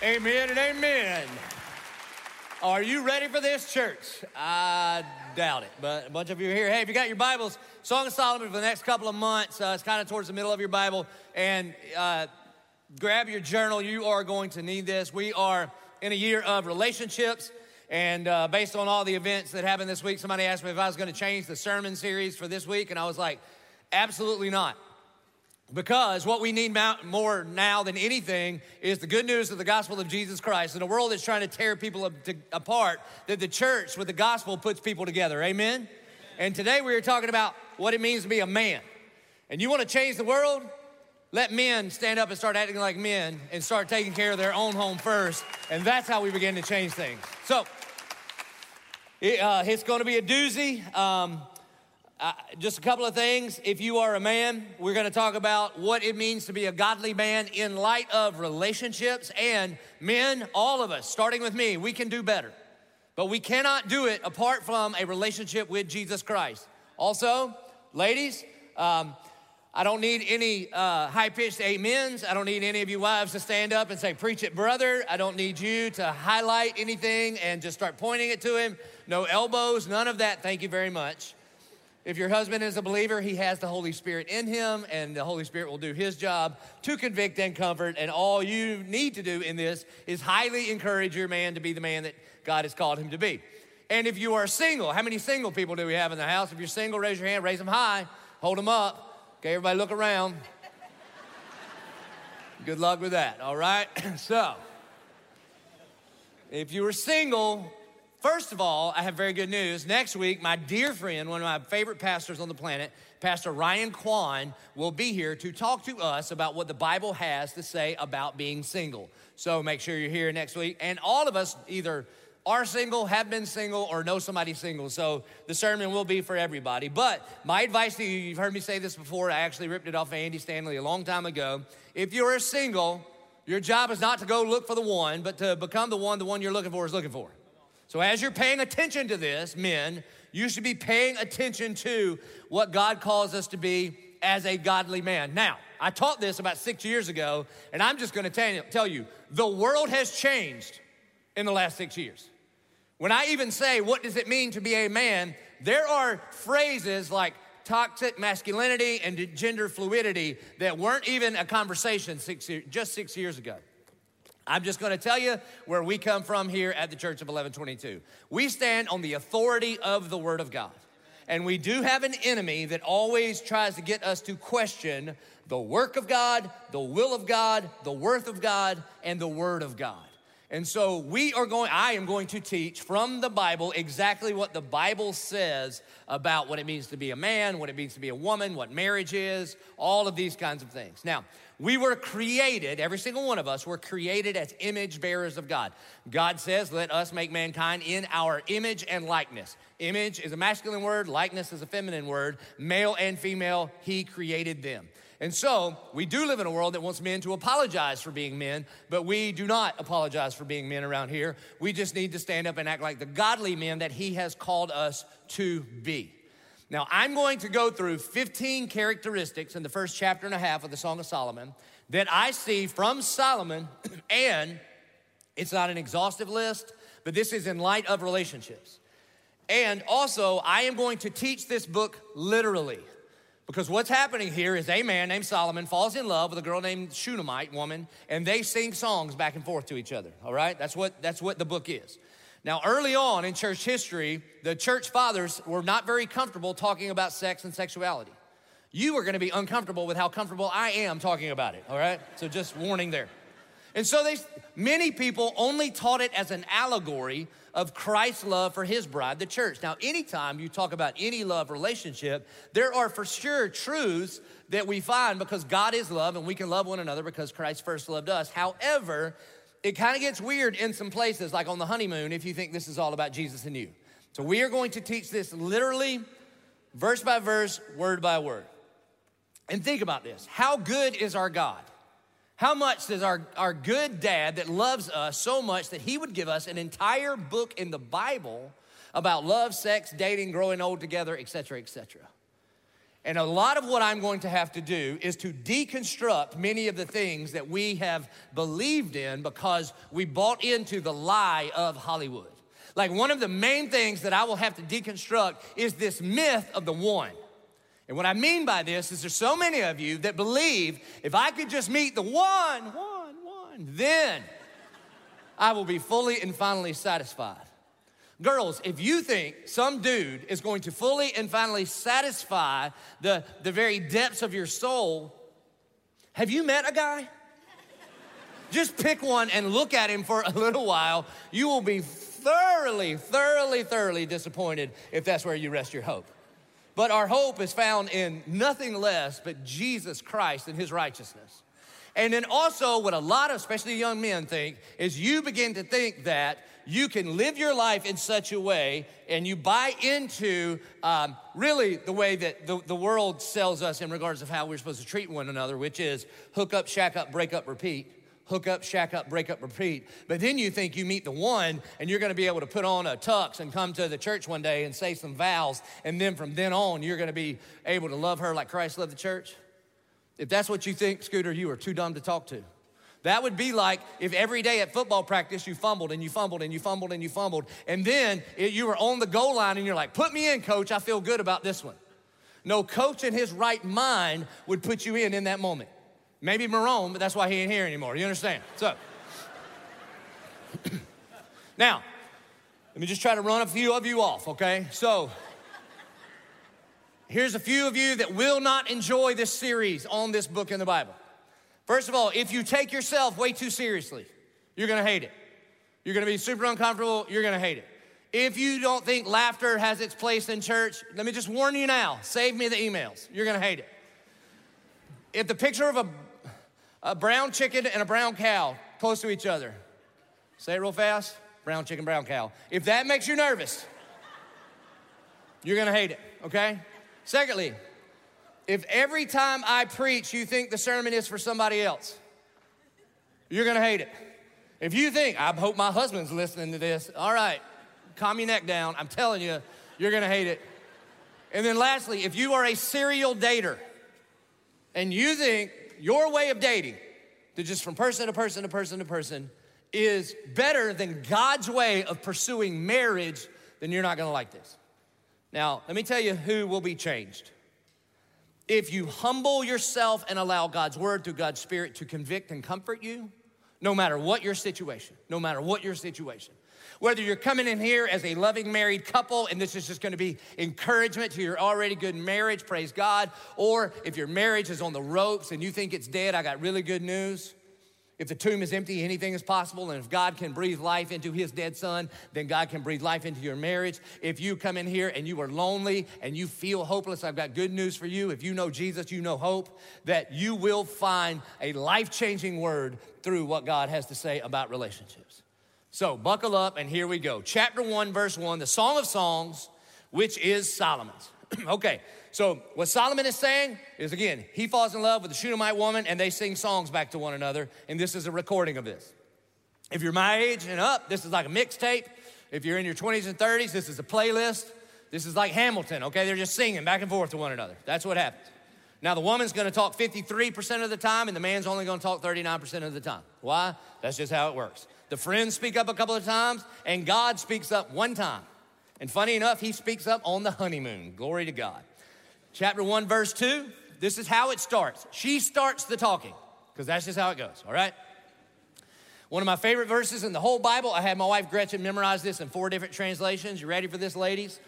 Amen and amen. Are you ready for this, church? I doubt it, but a bunch of you are here. Hey, if you got your Bibles, Song of Solomon for the next couple of months, uh, it's kind of towards the middle of your Bible, and uh, grab your journal. You are going to need this. We are in a year of relationships, and uh, based on all the events that happened this week, somebody asked me if I was going to change the sermon series for this week, and I was like, absolutely not. Because what we need more now than anything is the good news of the gospel of Jesus Christ. In a world that's trying to tear people apart, that the church with the gospel puts people together. Amen? Amen? And today we are talking about what it means to be a man. And you want to change the world? Let men stand up and start acting like men and start taking care of their own home first. And that's how we begin to change things. So, it, uh, it's going to be a doozy. Um, uh, just a couple of things. If you are a man, we're going to talk about what it means to be a godly man in light of relationships. And men, all of us, starting with me, we can do better. But we cannot do it apart from a relationship with Jesus Christ. Also, ladies, um, I don't need any uh, high pitched amens. I don't need any of you wives to stand up and say, Preach it, brother. I don't need you to highlight anything and just start pointing it to him. No elbows, none of that. Thank you very much. If your husband is a believer, he has the Holy Spirit in him, and the Holy Spirit will do his job to convict and comfort. And all you need to do in this is highly encourage your man to be the man that God has called him to be. And if you are single, how many single people do we have in the house? If you're single, raise your hand, raise them high, hold them up. Okay, everybody look around. Good luck with that, all right? so, if you are single, First of all, I have very good news. Next week, my dear friend, one of my favorite pastors on the planet, Pastor Ryan Kwan, will be here to talk to us about what the Bible has to say about being single. So make sure you're here next week. And all of us either are single, have been single, or know somebody single. So the sermon will be for everybody. But my advice to you, you've heard me say this before, I actually ripped it off of Andy Stanley a long time ago. If you're single, your job is not to go look for the one, but to become the one the one you're looking for is looking for. So, as you're paying attention to this, men, you should be paying attention to what God calls us to be as a godly man. Now, I taught this about six years ago, and I'm just gonna tell you the world has changed in the last six years. When I even say, what does it mean to be a man, there are phrases like toxic masculinity and gender fluidity that weren't even a conversation six, just six years ago. I'm just going to tell you where we come from here at the Church of 1122. We stand on the authority of the Word of God. And we do have an enemy that always tries to get us to question the work of God, the will of God, the worth of God, and the Word of God. And so we are going, I am going to teach from the Bible exactly what the Bible says about what it means to be a man, what it means to be a woman, what marriage is, all of these kinds of things. Now, we were created, every single one of us were created as image bearers of God. God says, Let us make mankind in our image and likeness. Image is a masculine word, likeness is a feminine word. Male and female, He created them. And so, we do live in a world that wants men to apologize for being men, but we do not apologize for being men around here. We just need to stand up and act like the godly men that He has called us to be. Now, I'm going to go through 15 characteristics in the first chapter and a half of the Song of Solomon that I see from Solomon, and it's not an exhaustive list, but this is in light of relationships. And also, I am going to teach this book literally. Because what's happening here is a man named Solomon falls in love with a girl named Shunammite woman, and they sing songs back and forth to each other. All right? That's what, that's what the book is. Now, early on in church history, the church fathers were not very comfortable talking about sex and sexuality. You are gonna be uncomfortable with how comfortable I am talking about it, all right? So just warning there. And so they, many people only taught it as an allegory of Christ's love for his bride, the church. Now, anytime you talk about any love relationship, there are for sure truths that we find because God is love and we can love one another because Christ first loved us. However, it kind of gets weird in some places, like on the honeymoon, if you think this is all about Jesus and you. So we are going to teach this literally, verse by verse, word by word. And think about this how good is our God? How much does our, our good dad that loves us so much that he would give us an entire book in the Bible about love, sex, dating, growing old together, etc., etc.? And a lot of what I'm going to have to do is to deconstruct many of the things that we have believed in because we bought into the lie of Hollywood. Like one of the main things that I will have to deconstruct is this myth of the one. And what I mean by this is there's so many of you that believe if I could just meet the one, one, one, then I will be fully and finally satisfied. Girls, if you think some dude is going to fully and finally satisfy the, the very depths of your soul, have you met a guy? Just pick one and look at him for a little while. You will be thoroughly, thoroughly, thoroughly disappointed if that's where you rest your hope. But our hope is found in nothing less but Jesus Christ and his righteousness. And then also, what a lot of, especially young men, think is you begin to think that you can live your life in such a way and you buy into um, really the way that the, the world sells us in regards of how we're supposed to treat one another, which is hook up, shack up, break up, repeat. Hook up, shack up, break up, repeat. But then you think you meet the one and you're gonna be able to put on a tux and come to the church one day and say some vows. And then from then on, you're gonna be able to love her like Christ loved the church. If that's what you think, Scooter, you are too dumb to talk to. That would be like if every day at football practice you fumbled and you fumbled and you fumbled and you fumbled, and then it, you were on the goal line and you're like, put me in, coach, I feel good about this one. No coach in his right mind would put you in in that moment. Maybe Marrone, but that's why he ain't here anymore. You understand? So, now, let me just try to run a few of you off, okay? So, here's a few of you that will not enjoy this series on this book in the Bible. First of all, if you take yourself way too seriously, you're gonna hate it. You're gonna be super uncomfortable, you're gonna hate it. If you don't think laughter has its place in church, let me just warn you now save me the emails. You're gonna hate it. If the picture of a, a brown chicken and a brown cow close to each other, say it real fast brown chicken, brown cow. If that makes you nervous, you're gonna hate it, okay? Secondly, if every time I preach you think the sermon is for somebody else, you're gonna hate it. If you think, I hope my husband's listening to this, all right, calm your neck down. I'm telling you, you're gonna hate it. And then lastly, if you are a serial dater and you think your way of dating, to just from person to person to person to person, is better than God's way of pursuing marriage, then you're not gonna like this. Now, let me tell you who will be changed. If you humble yourself and allow God's word through God's spirit to convict and comfort you, no matter what your situation, no matter what your situation, whether you're coming in here as a loving married couple and this is just gonna be encouragement to your already good marriage, praise God, or if your marriage is on the ropes and you think it's dead, I got really good news. If the tomb is empty, anything is possible. And if God can breathe life into his dead son, then God can breathe life into your marriage. If you come in here and you are lonely and you feel hopeless, I've got good news for you. If you know Jesus, you know hope, that you will find a life changing word through what God has to say about relationships. So buckle up and here we go. Chapter 1, verse 1, the Song of Songs, which is Solomon's. okay, so, what Solomon is saying is again, he falls in love with the Shunammite woman and they sing songs back to one another, and this is a recording of this. If you're my age and up, this is like a mixtape. If you're in your 20s and 30s, this is a playlist. This is like Hamilton, okay? They're just singing back and forth to one another. That's what happens. Now, the woman's gonna talk 53% of the time, and the man's only gonna talk 39% of the time. Why? That's just how it works. The friends speak up a couple of times, and God speaks up one time. And funny enough, he speaks up on the honeymoon. Glory to God. Chapter 1, verse 2, this is how it starts. She starts the talking, because that's just how it goes, all right? One of my favorite verses in the whole Bible, I had my wife Gretchen memorize this in four different translations. You ready for this, ladies?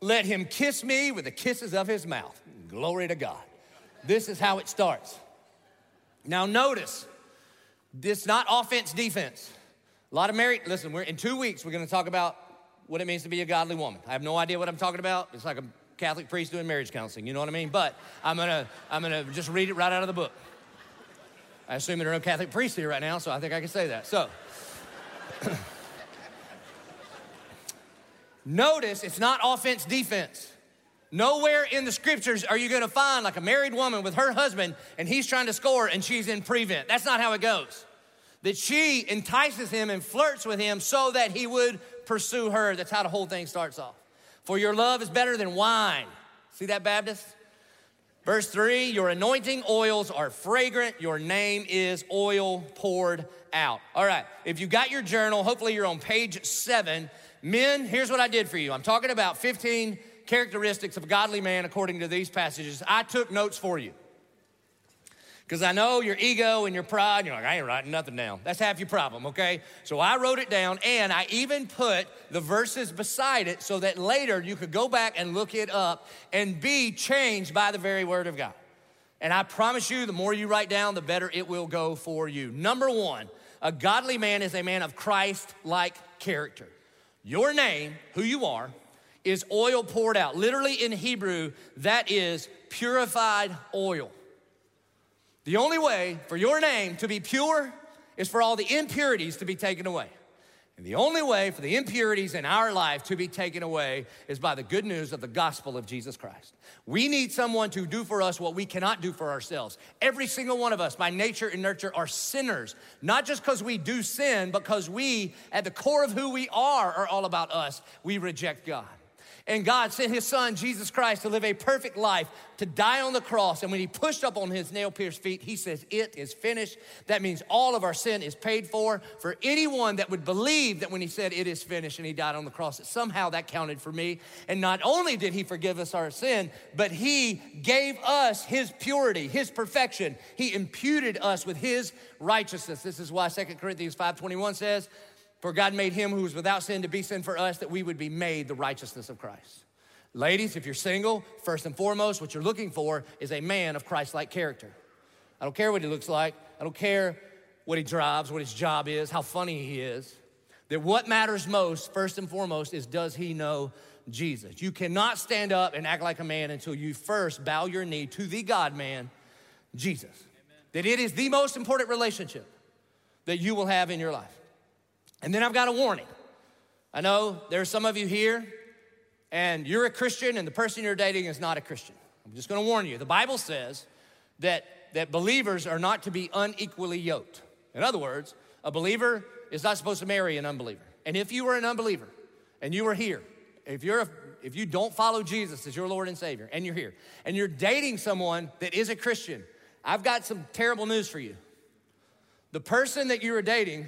Let him kiss me with the kisses of his mouth. Glory to God. This is how it starts. Now, notice, this not offense, defense. A lot of married, listen, we're in two weeks, we're gonna talk about what it means to be a godly woman. I have no idea what I'm talking about. It's like a Catholic priest doing marriage counseling, you know what I mean? But I'm gonna, I'm gonna just read it right out of the book. I assume there are no Catholic priests here right now, so I think I can say that. So, notice it's not offense, defense. Nowhere in the scriptures are you gonna find like a married woman with her husband and he's trying to score and she's in prevent. That's not how it goes. That she entices him and flirts with him so that he would pursue her. That's how the whole thing starts off. For your love is better than wine. See that, Baptist? Verse three, your anointing oils are fragrant. Your name is oil poured out. All right, if you got your journal, hopefully you're on page seven. Men, here's what I did for you. I'm talking about 15 characteristics of a godly man according to these passages. I took notes for you. Because I know your ego and your pride, you're like, I ain't writing nothing down. That's half your problem, okay? So I wrote it down and I even put the verses beside it so that later you could go back and look it up and be changed by the very word of God. And I promise you, the more you write down, the better it will go for you. Number one, a godly man is a man of Christ like character. Your name, who you are, is oil poured out. Literally in Hebrew, that is purified oil. The only way for your name to be pure is for all the impurities to be taken away. And the only way for the impurities in our life to be taken away is by the good news of the gospel of Jesus Christ. We need someone to do for us what we cannot do for ourselves. Every single one of us, by nature and nurture, are sinners, not just because we do sin, because we, at the core of who we are, are all about us. We reject God. And God sent his son, Jesus Christ, to live a perfect life, to die on the cross. And when he pushed up on his nail pierced feet, he says, It is finished. That means all of our sin is paid for. For anyone that would believe that when he said, It is finished, and he died on the cross, that somehow that counted for me. And not only did he forgive us our sin, but he gave us his purity, his perfection. He imputed us with his righteousness. This is why 2 Corinthians 5.21 says, for God made him who was without sin to be sin for us that we would be made the righteousness of Christ. Ladies, if you're single, first and foremost, what you're looking for is a man of Christ like character. I don't care what he looks like, I don't care what he drives, what his job is, how funny he is. That what matters most, first and foremost, is does he know Jesus? You cannot stand up and act like a man until you first bow your knee to the God man, Jesus. Amen. That it is the most important relationship that you will have in your life. And then I've got a warning. I know there's some of you here and you're a Christian and the person you're dating is not a Christian. I'm just gonna warn you. The Bible says that, that believers are not to be unequally yoked. In other words, a believer is not supposed to marry an unbeliever. And if you are an unbeliever and you are here, if you're a, if you don't follow Jesus as your Lord and Savior and you're here and you're dating someone that is a Christian, I've got some terrible news for you. The person that you are dating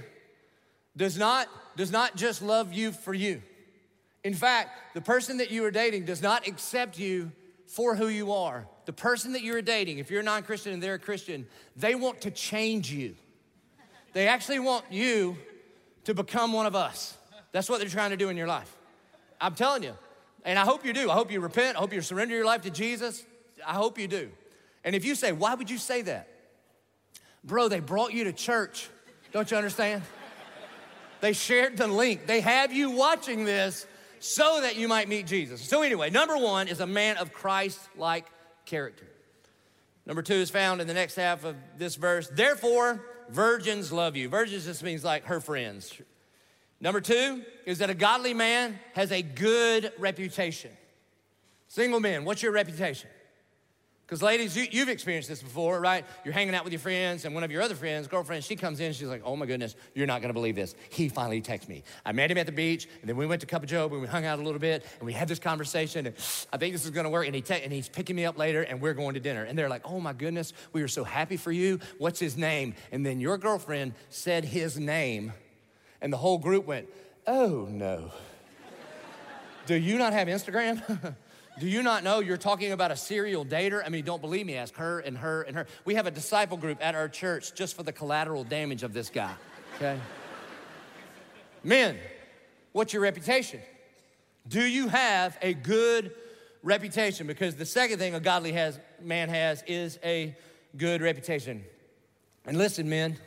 does not, does not just love you for you. In fact, the person that you are dating does not accept you for who you are. The person that you're dating, if you're a non Christian and they're a Christian, they want to change you. They actually want you to become one of us. That's what they're trying to do in your life. I'm telling you. And I hope you do. I hope you repent. I hope you surrender your life to Jesus. I hope you do. And if you say, why would you say that? Bro, they brought you to church. Don't you understand? They shared the link. They have you watching this so that you might meet Jesus. So, anyway, number one is a man of Christ like character. Number two is found in the next half of this verse. Therefore, virgins love you. Virgins just means like her friends. Number two is that a godly man has a good reputation. Single men, what's your reputation? Because, ladies, you, have experienced this before, right? You're hanging out with your friends, and one of your other friends, girlfriend, she comes in, she's like, oh my goodness, you're not gonna believe this. He finally texted me. I met him at the beach, and then we went to Cup of Joe, and we hung out a little bit, and we had this conversation, and I think this is gonna work. And, he te- and he's picking me up later, and we're going to dinner. And they're like, oh my goodness, we are so happy for you. What's his name? And then your girlfriend said his name, and the whole group went, oh no. Do you not have Instagram? Do you not know you're talking about a serial dater? I mean, don't believe me, ask her and her and her. We have a disciple group at our church just for the collateral damage of this guy, okay? Men, what's your reputation? Do you have a good reputation? Because the second thing a godly has, man has is a good reputation. And listen, men,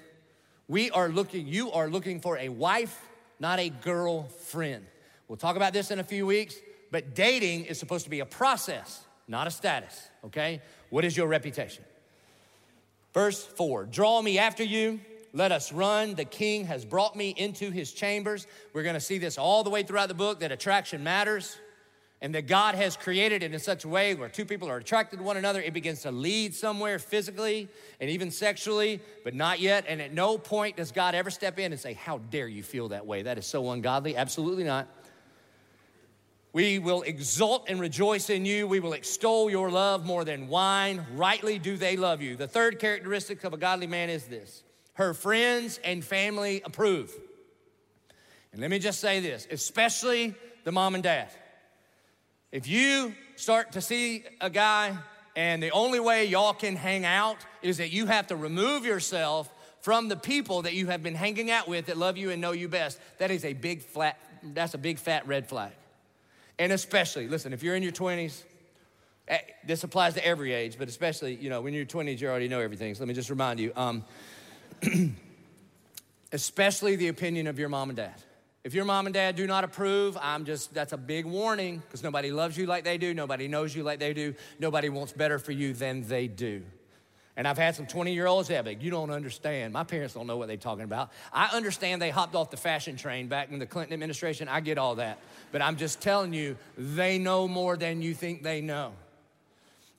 we are looking, you are looking for a wife, not a girlfriend. We'll talk about this in a few weeks. But dating is supposed to be a process, not a status, okay? What is your reputation? Verse four draw me after you. Let us run. The king has brought me into his chambers. We're gonna see this all the way throughout the book that attraction matters and that God has created it in such a way where two people are attracted to one another. It begins to lead somewhere physically and even sexually, but not yet. And at no point does God ever step in and say, How dare you feel that way? That is so ungodly. Absolutely not. We will exult and rejoice in you. We will extol your love more than wine. Rightly do they love you. The third characteristic of a godly man is this her friends and family approve. And let me just say this, especially the mom and dad. If you start to see a guy and the only way y'all can hang out is that you have to remove yourself from the people that you have been hanging out with that love you and know you best, that is a big flat, that's a big fat red flag. And especially, listen, if you're in your 20s, eh, this applies to every age, but especially, you know, when you're 20s, you already know everything. So let me just remind you, um, especially the opinion of your mom and dad. If your mom and dad do not approve, I'm just, that's a big warning because nobody loves you like they do. Nobody knows you like they do. Nobody wants better for you than they do. And I've had some 20 year olds that big. You don't understand. My parents don't know what they're talking about. I understand they hopped off the fashion train back in the Clinton administration. I get all that. But I'm just telling you, they know more than you think they know.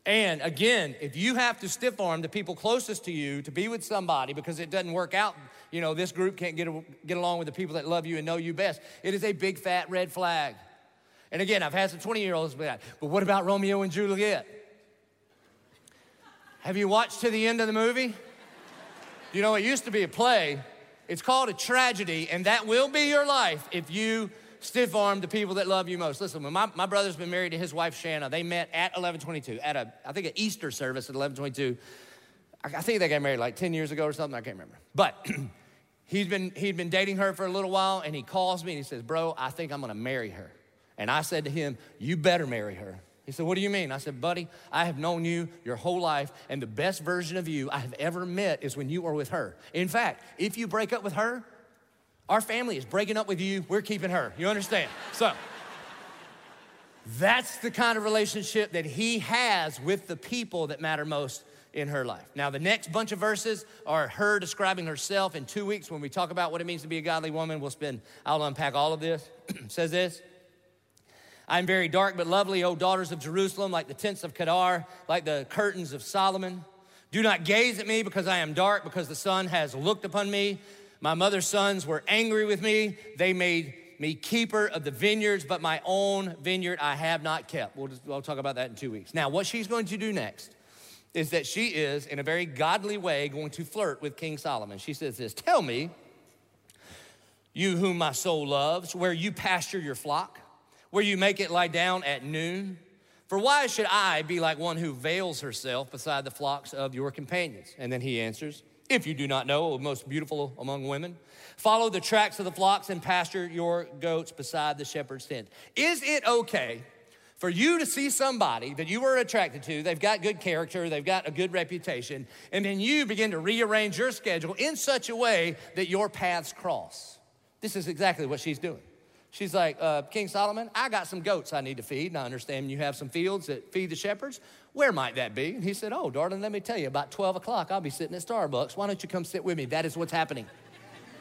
And again, if you have to stiff arm the people closest to you to be with somebody because it doesn't work out, you know, this group can't get, get along with the people that love you and know you best, it is a big fat red flag. And again, I've had some 20 year olds like, but what about Romeo and Juliet? Have you watched to the end of the movie? You know, it used to be a play. It's called a tragedy, and that will be your life if you stiff arm the people that love you most. Listen, my, my brother's been married to his wife Shanna, they met at 1122 at a, I think, an Easter service at 1122. I, I think they got married like 10 years ago or something, I can't remember. But he'd been, he'd been dating her for a little while, and he calls me and he says, Bro, I think I'm gonna marry her. And I said to him, You better marry her. He said, What do you mean? I said, Buddy, I have known you your whole life, and the best version of you I have ever met is when you are with her. In fact, if you break up with her, our family is breaking up with you, we're keeping her. You understand? So, that's the kind of relationship that he has with the people that matter most in her life. Now, the next bunch of verses are her describing herself in two weeks when we talk about what it means to be a godly woman. We'll spend, I'll unpack all of this. says this I'm very dark but lovely, O daughters of Jerusalem, like the tents of Kedar, like the curtains of Solomon. Do not gaze at me because I am dark, because the sun has looked upon me. My mother's sons were angry with me. They made me keeper of the vineyards, but my own vineyard I have not kept. We'll, just, we'll talk about that in two weeks. Now, what she's going to do next is that she is, in a very godly way, going to flirt with King Solomon. She says this Tell me, you whom my soul loves, where you pasture your flock where you make it lie down at noon? For why should I be like one who veils herself beside the flocks of your companions? And then he answers, If you do not know, most beautiful among women, follow the tracks of the flocks and pasture your goats beside the shepherd's tent. Is it okay for you to see somebody that you were attracted to, they've got good character, they've got a good reputation, and then you begin to rearrange your schedule in such a way that your paths cross? This is exactly what she's doing. She's like, uh, King Solomon, I got some goats I need to feed, and I understand you have some fields that feed the shepherds. Where might that be? And he said, Oh, darling, let me tell you, about 12 o'clock, I'll be sitting at Starbucks. Why don't you come sit with me? That is what's happening.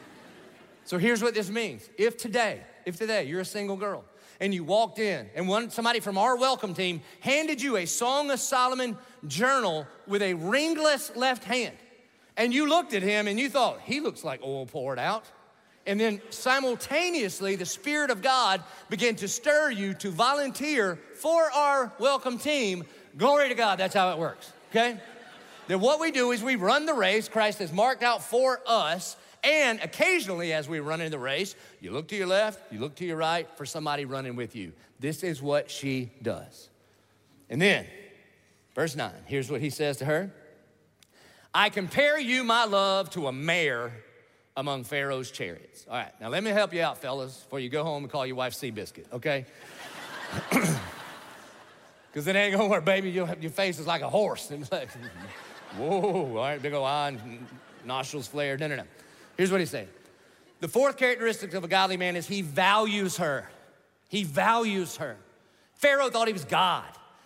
so here's what this means. If today, if today you're a single girl and you walked in and one, somebody from our welcome team handed you a Song of Solomon journal with a ringless left hand, and you looked at him and you thought, he looks like oil poured out. And then simultaneously, the Spirit of God began to stir you to volunteer for our welcome team. Glory to God, that's how it works, okay? then what we do is we run the race Christ has marked out for us. And occasionally, as we run in the race, you look to your left, you look to your right for somebody running with you. This is what she does. And then, verse 9, here's what he says to her I compare you, my love, to a mare among Pharaoh's chariots. All right, now let me help you out, fellas, before you go home and call your wife Seabiscuit, okay? Because it ain't gonna work, baby. Your, your face is like a horse. And like, whoa, all right, big old eye, nostrils flared. No, no, no. Here's what he's saying. The fourth characteristic of a godly man is he values her. He values her. Pharaoh thought he was God.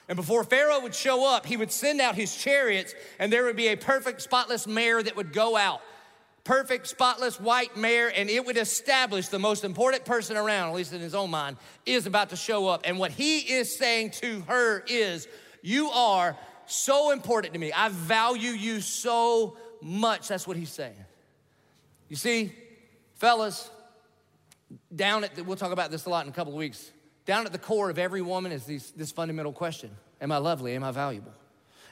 And before Pharaoh would show up, he would send out his chariots, and there would be a perfect, spotless mare that would go out perfect, spotless white mare, and it would establish the most important person around, at least in his own mind, is about to show up. And what he is saying to her is, You are so important to me. I value you so much. That's what he's saying. You see, fellas, down at, the, we'll talk about this a lot in a couple of weeks. down at the core of every woman is these, this fundamental question Am I lovely? Am I valuable?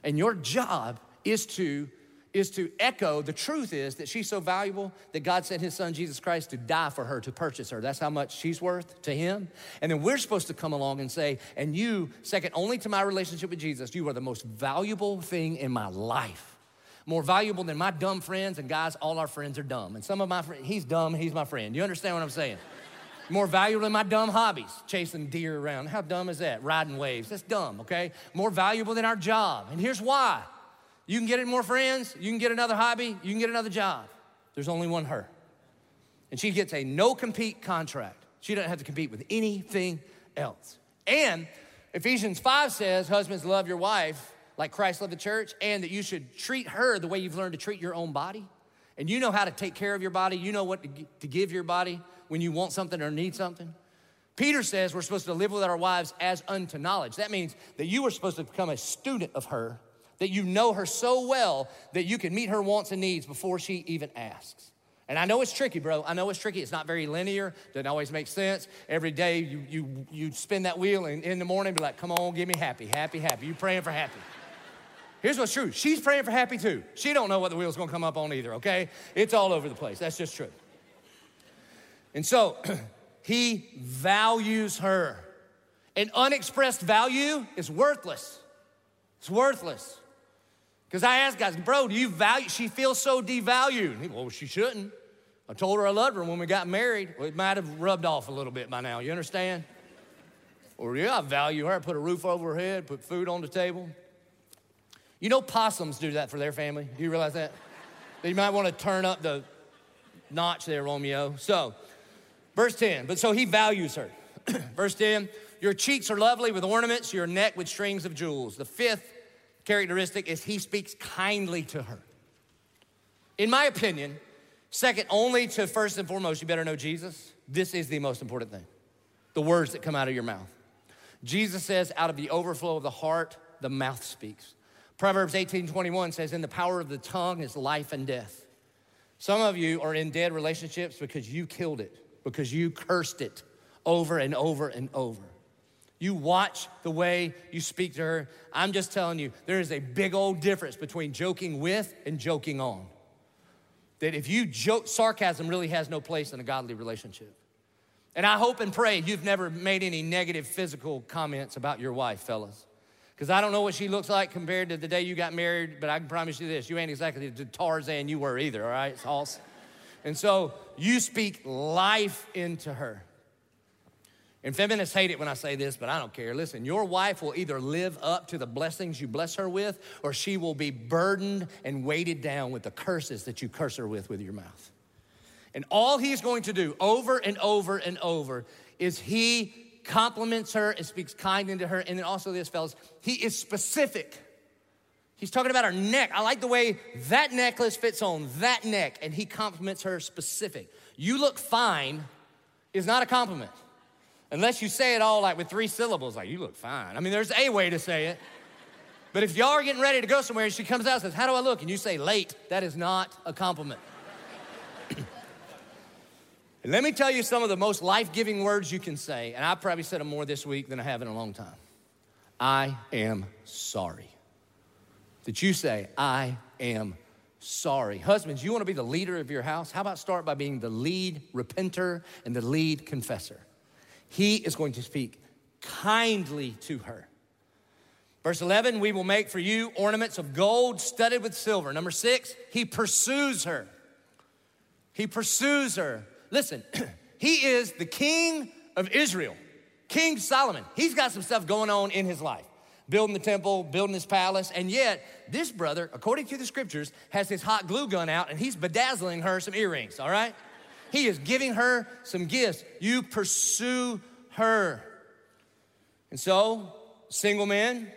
And your job is to is to echo the truth is that she's so valuable that God sent his son Jesus Christ to die for her, to purchase her. That's how much she's worth to him. And then we're supposed to come along and say, and you, second only to my relationship with Jesus, you are the most valuable thing in my life. More valuable than my dumb friends, and guys, all our friends are dumb. And some of my friends, he's dumb, he's my friend. You understand what I'm saying? More valuable than my dumb hobbies, chasing deer around. How dumb is that? Riding waves. That's dumb, okay? More valuable than our job. And here's why you can get more friends, you can get another hobby, you can get another job. There's only one her. And she gets a no compete contract. She doesn't have to compete with anything else. And Ephesians 5 says, Husbands, love your wife like Christ loved the church, and that you should treat her the way you've learned to treat your own body. And you know how to take care of your body, you know what to give your body when you want something or need something. Peter says we're supposed to live with our wives as unto knowledge. That means that you are supposed to become a student of her that you know her so well that you can meet her wants and needs before she even asks. And I know it's tricky, bro. I know it's tricky. It's not very linear. Doesn't always make sense. Every day you, you, you spin that wheel and in the morning be like, come on, give me happy, happy, happy. You praying for happy. Here's what's true. She's praying for happy too. She don't know what the wheel's gonna come up on either, okay? It's all over the place. That's just true. And so he values her. An unexpressed value is worthless. It's worthless. Because I asked guys, bro, do you value? She feels so devalued. He, well, she shouldn't. I told her I loved her when we got married. Well, it might have rubbed off a little bit by now. You understand? Or yeah, I value her. I put a roof over her head, put food on the table. You know, possums do that for their family. Do you realize that? you might want to turn up the notch there, Romeo. So, verse 10. But so he values her. verse 10. Your cheeks are lovely with ornaments, your neck with strings of jewels. The fifth characteristic is he speaks kindly to her. In my opinion, second only to first and foremost, you better know Jesus. This is the most important thing the words that come out of your mouth. Jesus says, out of the overflow of the heart, the mouth speaks. Proverbs 18 21 says, In the power of the tongue is life and death. Some of you are in dead relationships because you killed it, because you cursed it over and over and over. You watch the way you speak to her. I'm just telling you, there is a big old difference between joking with and joking on. That if you joke, sarcasm really has no place in a godly relationship. And I hope and pray you've never made any negative physical comments about your wife, fellas. Because I don't know what she looks like compared to the day you got married, but I can promise you this you ain't exactly the Tarzan you were either, all right, Sauce? And so you speak life into her. And feminists hate it when I say this, but I don't care. Listen, your wife will either live up to the blessings you bless her with, or she will be burdened and weighted down with the curses that you curse her with with your mouth. And all he's going to do over and over and over is he compliments her and speaks kind into her. And then also, this, fellas, he is specific. He's talking about her neck. I like the way that necklace fits on that neck, and he compliments her specific. You look fine is not a compliment. Unless you say it all like with three syllables, like, you look fine. I mean, there's a way to say it. But if y'all are getting ready to go somewhere and she comes out and says, How do I look? And you say late, that is not a compliment. and let me tell you some of the most life giving words you can say. And I probably said them more this week than I have in a long time. I am sorry. That you say, I am sorry. Husbands, you want to be the leader of your house? How about start by being the lead repenter and the lead confessor? He is going to speak kindly to her. Verse 11, we will make for you ornaments of gold studded with silver. Number six, he pursues her. He pursues her. Listen, he is the king of Israel, King Solomon. He's got some stuff going on in his life building the temple, building his palace, and yet this brother, according to the scriptures, has his hot glue gun out and he's bedazzling her some earrings, all right? He is giving her some gifts. You pursue her. And so, single men,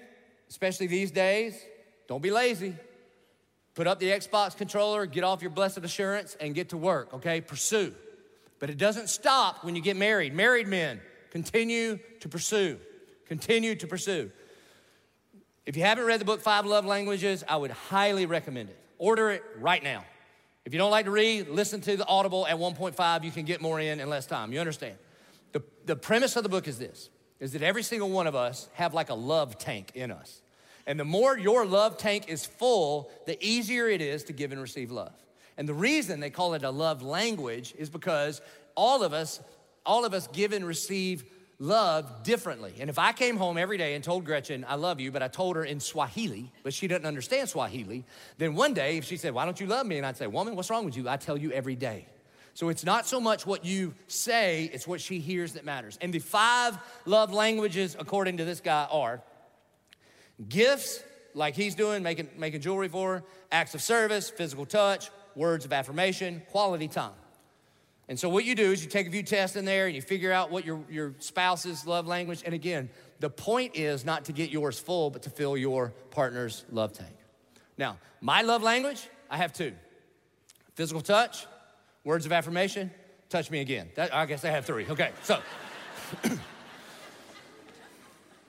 especially these days, don't be lazy. Put up the Xbox controller, get off your blessed assurance, and get to work, okay? Pursue. But it doesn't stop when you get married. Married men, continue to pursue. Continue to pursue. If you haven't read the book Five Love Languages, I would highly recommend it. Order it right now. If you don't like to read, listen to the Audible at 1.5. You can get more in in less time. You understand? The, the premise of the book is this is that every single one of us have like a love tank in us. And the more your love tank is full, the easier it is to give and receive love. And the reason they call it a love language is because all of us, all of us give and receive love differently. And if I came home every day and told Gretchen, I love you, but I told her in Swahili, but she doesn't understand Swahili, then one day if she said, Why don't you love me? And I'd say, Woman, what's wrong with you? I tell you every day. So it's not so much what you say, it's what she hears that matters. And the five love languages, according to this guy, are gifts, like he's doing, making, making jewelry for her, acts of service, physical touch, words of affirmation, quality time. And so what you do is you take a few tests in there and you figure out what your, your spouse's love language. And again, the point is not to get yours full, but to fill your partner's love tank. Now, my love language, I have two physical touch Words of affirmation, touch me again. That, I guess I have three. Okay, so.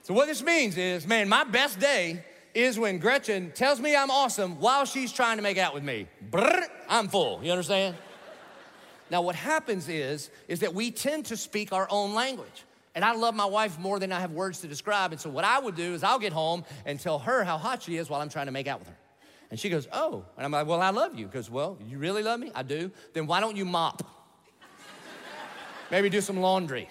so, what this means is, man, my best day is when Gretchen tells me I'm awesome while she's trying to make out with me. I'm full. You understand? Now, what happens is, is that we tend to speak our own language. And I love my wife more than I have words to describe. And so, what I would do is I'll get home and tell her how hot she is while I'm trying to make out with her. And she goes, Oh. And I'm like, Well, I love you. Because, Well, you really love me? I do. Then why don't you mop? Maybe do some laundry.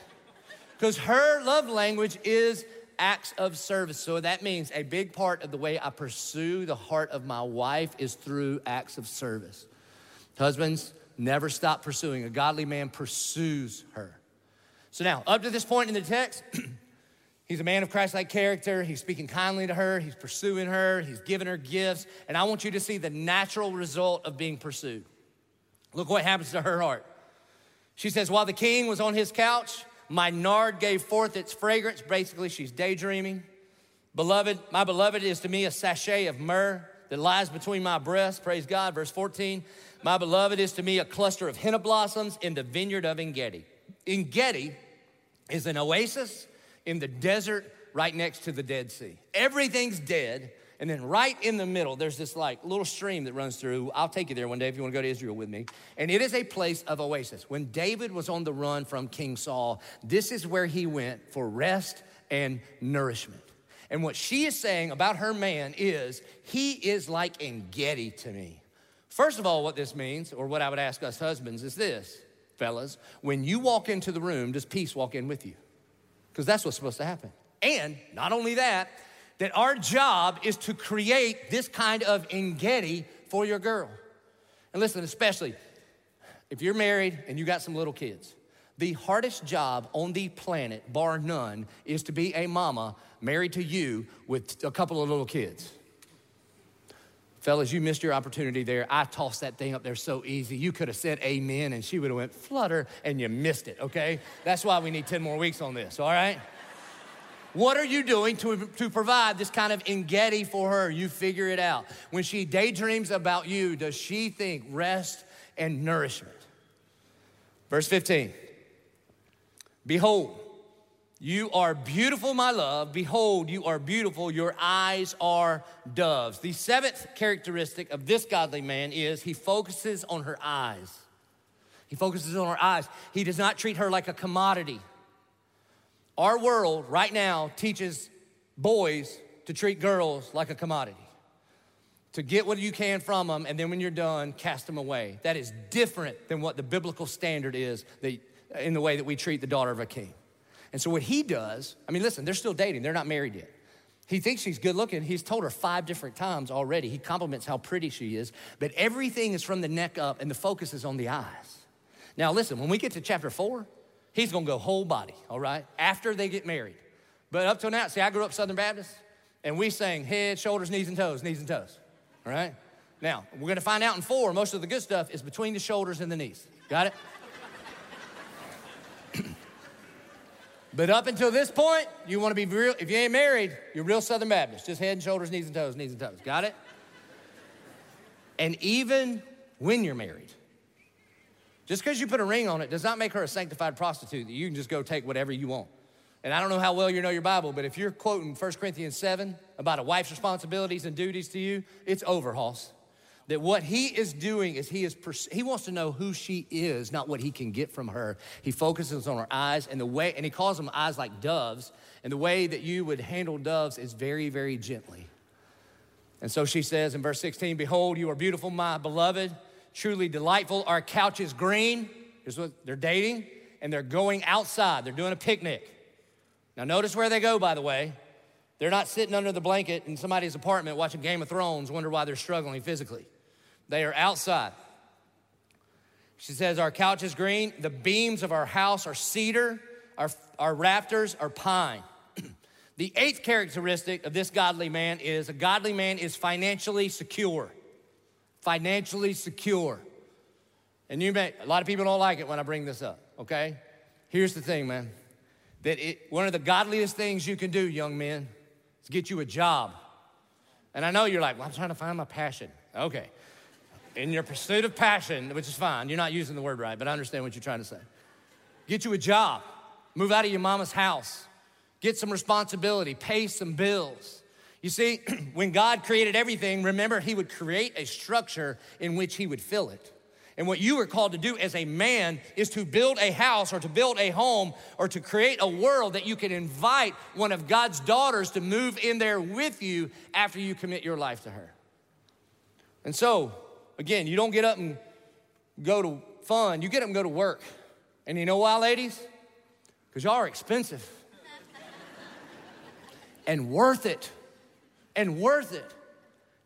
Because her love language is acts of service. So that means a big part of the way I pursue the heart of my wife is through acts of service. Husbands, never stop pursuing. A godly man pursues her. So now, up to this point in the text, He's a man of Christ like character. He's speaking kindly to her. He's pursuing her. He's giving her gifts. And I want you to see the natural result of being pursued. Look what happens to her heart. She says, While the king was on his couch, my nard gave forth its fragrance. Basically, she's daydreaming. Beloved, my beloved is to me a sachet of myrrh that lies between my breasts. Praise God. Verse 14. My beloved is to me a cluster of henna blossoms in the vineyard of Engedi. Engedi is an oasis in the desert right next to the Dead Sea. Everything's dead. And then right in the middle, there's this like little stream that runs through. I'll take you there one day if you want to go to Israel with me. And it is a place of oasis. When David was on the run from King Saul, this is where he went for rest and nourishment. And what she is saying about her man is, he is like Engedi to me. First of all, what this means, or what I would ask us husbands, is this, fellas. When you walk into the room, does peace walk in with you? because that's what's supposed to happen. And not only that, that our job is to create this kind of engedi for your girl. And listen, especially if you're married and you got some little kids, the hardest job on the planet, bar none, is to be a mama married to you with a couple of little kids. Fellas, you missed your opportunity there. I tossed that thing up there so easy. You could have said amen and she would have went flutter and you missed it, okay? That's why we need 10 more weeks on this, all right? What are you doing to, to provide this kind of engedi for her? You figure it out. When she daydreams about you, does she think rest and nourishment? Verse 15 Behold, you are beautiful, my love. Behold, you are beautiful. Your eyes are doves. The seventh characteristic of this godly man is he focuses on her eyes. He focuses on her eyes. He does not treat her like a commodity. Our world right now teaches boys to treat girls like a commodity, to get what you can from them, and then when you're done, cast them away. That is different than what the biblical standard is in the way that we treat the daughter of a king. And so what he does, I mean, listen, they're still dating, they're not married yet. He thinks she's good looking. He's told her five different times already. He compliments how pretty she is, but everything is from the neck up and the focus is on the eyes. Now, listen, when we get to chapter four, he's gonna go whole body, all right, after they get married. But up till now, see, I grew up Southern Baptist and we sang head, shoulders, knees, and toes, knees and toes, all right? Now, we're gonna find out in four, most of the good stuff is between the shoulders and the knees. Got it? But up until this point, you want to be real, if you ain't married, you're real Southern Baptist. Just head and shoulders, knees and toes, knees and toes. Got it? And even when you're married, just because you put a ring on it does not make her a sanctified prostitute that you can just go take whatever you want. And I don't know how well you know your Bible, but if you're quoting 1 Corinthians 7 about a wife's responsibilities and duties to you, it's over, Hoss. That what he is doing is he is he wants to know who she is, not what he can get from her. He focuses on her eyes and the way, and he calls them eyes like doves. And the way that you would handle doves is very, very gently. And so she says in verse 16, Behold, you are beautiful, my beloved, truly delightful. Our couch is green. Here's what they're dating, and they're going outside. They're doing a picnic. Now, notice where they go, by the way. They're not sitting under the blanket in somebody's apartment watching Game of Thrones, wonder why they're struggling physically. They are outside. She says, Our couch is green. The beams of our house are cedar. Our, our rafters are pine. the eighth characteristic of this godly man is a godly man is financially secure. Financially secure. And you may, a lot of people don't like it when I bring this up, okay? Here's the thing, man. That it, one of the godliest things you can do, young men, is get you a job. And I know you're like, well, I'm trying to find my passion. Okay in your pursuit of passion, which is fine, you're not using the word right, but I understand what you're trying to say. Get you a job, move out of your mama's house, get some responsibility, pay some bills. You see, when God created everything, remember, He would create a structure in which He would fill it. And what you are called to do as a man is to build a house or to build a home or to create a world that you can invite one of God's daughters to move in there with you after you commit your life to her. And so, Again, you don't get up and go to fun, you get up and go to work. And you know why, ladies? Because y'all are expensive and worth it. And worth it.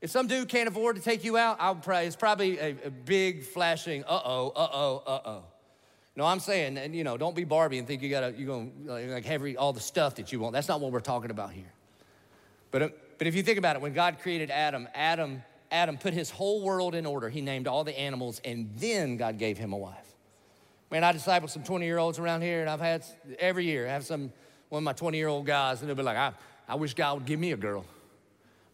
If some dude can't afford to take you out, I'll probably, it's probably a, a big flashing, uh oh, uh oh, uh oh. No, I'm saying, and you know, don't be Barbie and think you gotta, you're gonna like have all the stuff that you want. That's not what we're talking about here. But, uh, but if you think about it, when God created Adam, Adam Adam put his whole world in order. He named all the animals, and then God gave him a wife. Man, I disciple some 20 year olds around here, and I've had every year, I have some, one of my 20 year old guys, and they'll be like, I, I wish God would give me a girl.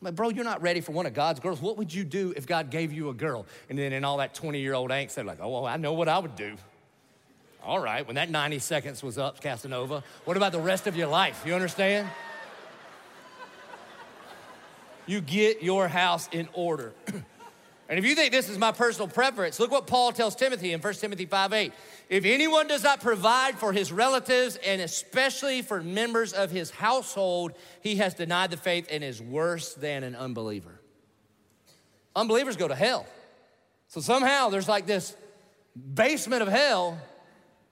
I'm like, bro, you're not ready for one of God's girls. What would you do if God gave you a girl? And then in all that 20 year old angst, they're like, oh, well, I know what I would do. All right, when that 90 seconds was up, Casanova, what about the rest of your life? You understand? You get your house in order. and if you think this is my personal preference, look what Paul tells Timothy in 1 Timothy 5 8. If anyone does not provide for his relatives and especially for members of his household, he has denied the faith and is worse than an unbeliever. Unbelievers go to hell. So somehow there's like this basement of hell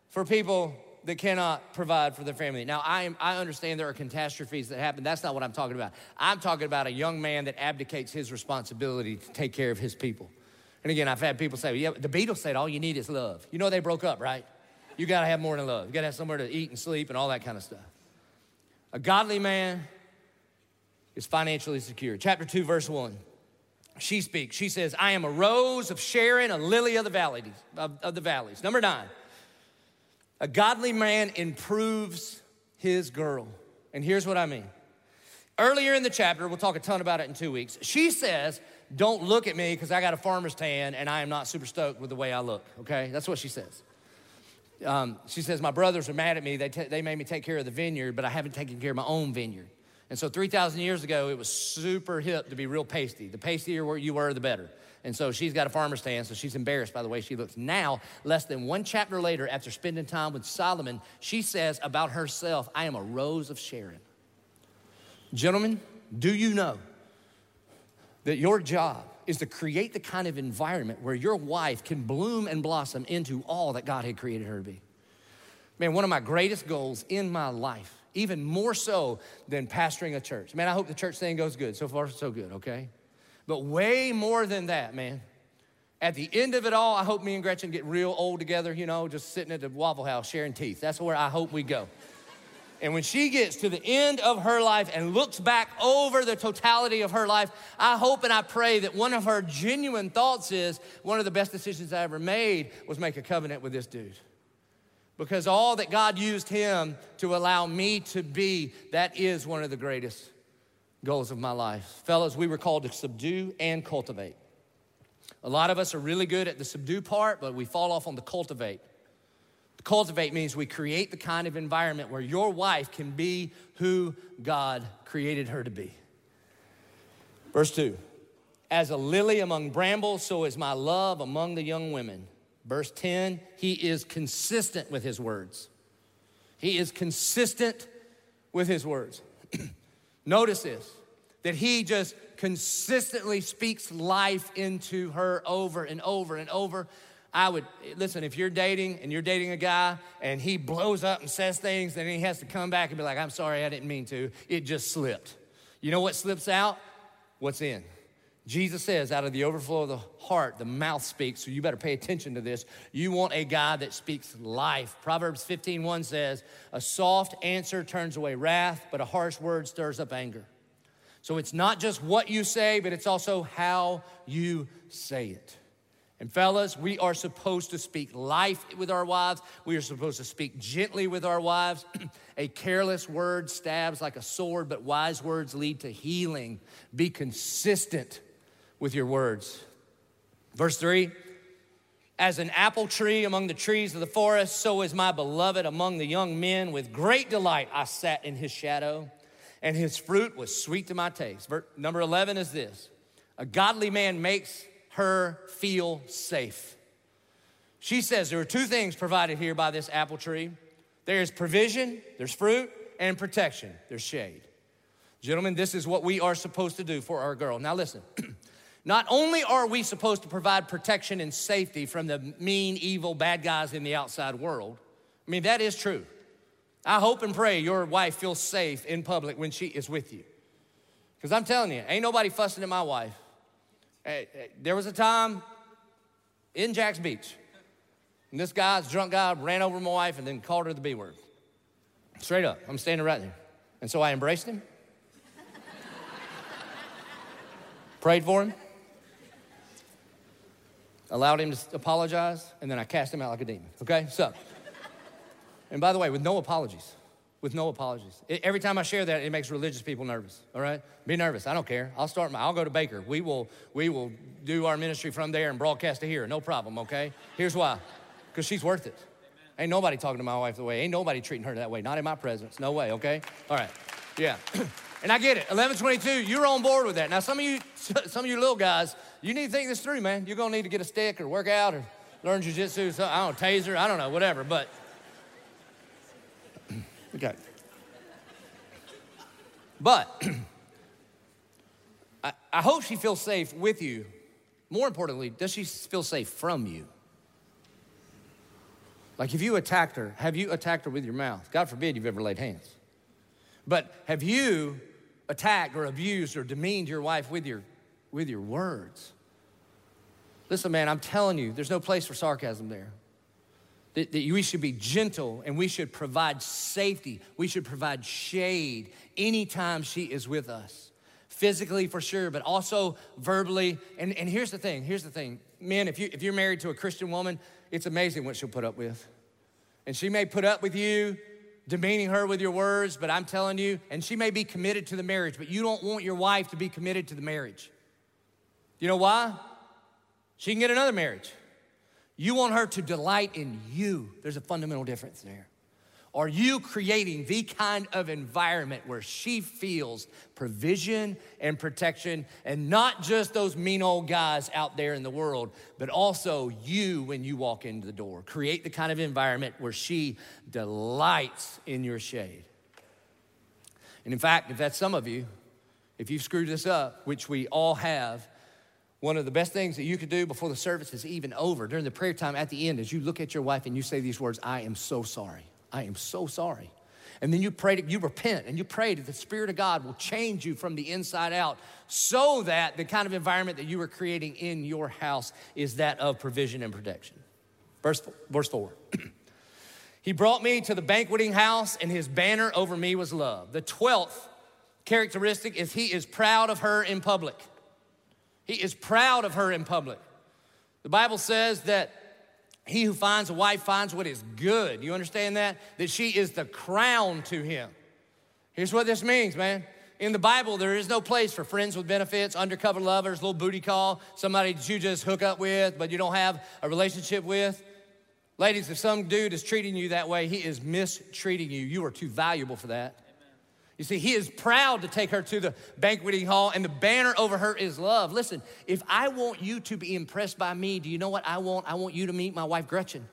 for people that cannot provide for their family. Now, I, am, I understand there are catastrophes that happen. That's not what I'm talking about. I'm talking about a young man that abdicates his responsibility to take care of his people. And again, I've had people say, yeah, the Beatles said all you need is love. You know they broke up, right? You gotta have more than love. You gotta have somewhere to eat and sleep and all that kind of stuff. A godly man is financially secure. Chapter 2, verse 1. She speaks. She says, I am a rose of Sharon, a lily of the. Of, of the valleys. Number nine, a godly man improves his girl. And here's what I mean. Earlier in the chapter, we'll talk a ton about it in two weeks. She says, Don't look at me because I got a farmer's tan and I am not super stoked with the way I look, okay? That's what she says. Um, she says, My brothers are mad at me. They, t- they made me take care of the vineyard, but I haven't taken care of my own vineyard. And so 3,000 years ago, it was super hip to be real pasty. The pastier you were, the better. And so she's got a farmer's stand, so she's embarrassed by the way she looks. Now, less than one chapter later, after spending time with Solomon, she says about herself, I am a rose of Sharon. Gentlemen, do you know that your job is to create the kind of environment where your wife can bloom and blossom into all that God had created her to be? Man, one of my greatest goals in my life, even more so than pastoring a church. Man, I hope the church thing goes good. So far, so good, okay? But way more than that, man. At the end of it all, I hope me and Gretchen get real old together, you know, just sitting at the Waffle House sharing teeth. That's where I hope we go. And when she gets to the end of her life and looks back over the totality of her life, I hope and I pray that one of her genuine thoughts is one of the best decisions I ever made was make a covenant with this dude. Because all that God used him to allow me to be, that is one of the greatest goals of my life. Fellas, we were called to subdue and cultivate. A lot of us are really good at the subdue part, but we fall off on the cultivate. The cultivate means we create the kind of environment where your wife can be who God created her to be. Verse 2 As a lily among brambles, so is my love among the young women. Verse 10, he is consistent with his words. He is consistent with his words. Notice this that he just consistently speaks life into her over and over and over. I would listen if you're dating and you're dating a guy and he blows up and says things, then he has to come back and be like, I'm sorry, I didn't mean to. It just slipped. You know what slips out? What's in. Jesus says, out of the overflow of the heart, the mouth speaks. So you better pay attention to this. You want a guy that speaks life. Proverbs 15:1 says, "A soft answer turns away wrath, but a harsh word stirs up anger." So it's not just what you say, but it's also how you say it. And fellas, we are supposed to speak life with our wives. We are supposed to speak gently with our wives. a careless word stabs like a sword, but wise words lead to healing. Be consistent with your words. Verse 3 As an apple tree among the trees of the forest, so is my beloved among the young men. With great delight I sat in his shadow, and his fruit was sweet to my taste. Verse, number 11 is this A godly man makes her feel safe. She says there are two things provided here by this apple tree there's provision, there's fruit, and protection, there's shade. Gentlemen, this is what we are supposed to do for our girl. Now, listen. Not only are we supposed to provide protection and safety from the mean, evil, bad guys in the outside world, I mean, that is true. I hope and pray your wife feels safe in public when she is with you. Because I'm telling you, ain't nobody fussing at my wife. hey There was a time in Jax Beach, and this guy's drunk guy ran over my wife and then called her the B word. Straight up, I'm standing right there. And so I embraced him, prayed for him, allowed him to apologize, and then I cast him out like a demon. Okay? So, and by the way, with no apologies. With no apologies. It, every time I share that, it makes religious people nervous. All right? Be nervous. I don't care. I'll start my, I'll go to Baker. We will, we will do our ministry from there and broadcast to here. No problem, okay? Here's why. Because she's worth it. Ain't nobody talking to my wife the way. Ain't nobody treating her that way. Not in my presence. No way, okay? All right. Yeah. And I get it. 1122, you're on board with that. Now, some of you, some of you little guys, you need to think this through, man. You're gonna need to get a stick or work out or learn jujitsu, I don't know, taser, I don't know, whatever. But okay. But I, I hope she feels safe with you. More importantly, does she feel safe from you? Like if you attacked her, have you attacked her with your mouth? God forbid you've ever laid hands. But have you attacked or abused or demeaned your wife with your, with your words? Listen, man, I'm telling you, there's no place for sarcasm there. That, that we should be gentle and we should provide safety. We should provide shade anytime she is with us. Physically, for sure, but also verbally. And, and here's the thing here's the thing. Men, if, you, if you're married to a Christian woman, it's amazing what she'll put up with. And she may put up with you demeaning her with your words, but I'm telling you, and she may be committed to the marriage, but you don't want your wife to be committed to the marriage. You know why? She can get another marriage. You want her to delight in you. There's a fundamental difference there. Are you creating the kind of environment where she feels provision and protection and not just those mean old guys out there in the world, but also you when you walk into the door? Create the kind of environment where she delights in your shade. And in fact, if that's some of you, if you've screwed this up, which we all have, one of the best things that you could do before the service is even over during the prayer time at the end is you look at your wife and you say these words I am so sorry. I am so sorry. And then you pray, to, you repent, and you pray that the Spirit of God will change you from the inside out so that the kind of environment that you are creating in your house is that of provision and protection. Verse, verse 4. he brought me to the banqueting house, and his banner over me was love. The 12th characteristic is he is proud of her in public. He is proud of her in public. The Bible says that he who finds a wife finds what is good. You understand that? That she is the crown to him. Here's what this means, man. In the Bible, there is no place for friends with benefits, undercover lovers, little booty call, somebody that you just hook up with, but you don't have a relationship with. Ladies, if some dude is treating you that way, he is mistreating you. You are too valuable for that. You see, he is proud to take her to the banqueting hall, and the banner over her is love. Listen, if I want you to be impressed by me, do you know what I want? I want you to meet my wife, Gretchen.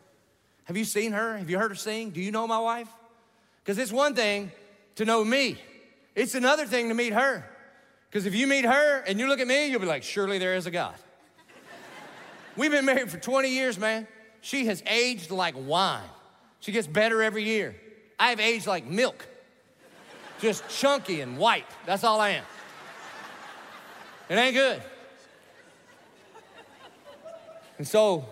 Have you seen her? Have you heard her sing? Do you know my wife? Because it's one thing to know me, it's another thing to meet her. Because if you meet her and you look at me, you'll be like, surely there is a God. We've been married for 20 years, man. She has aged like wine. She gets better every year. I've aged like milk just chunky and white. That's all I am. It ain't good. And so,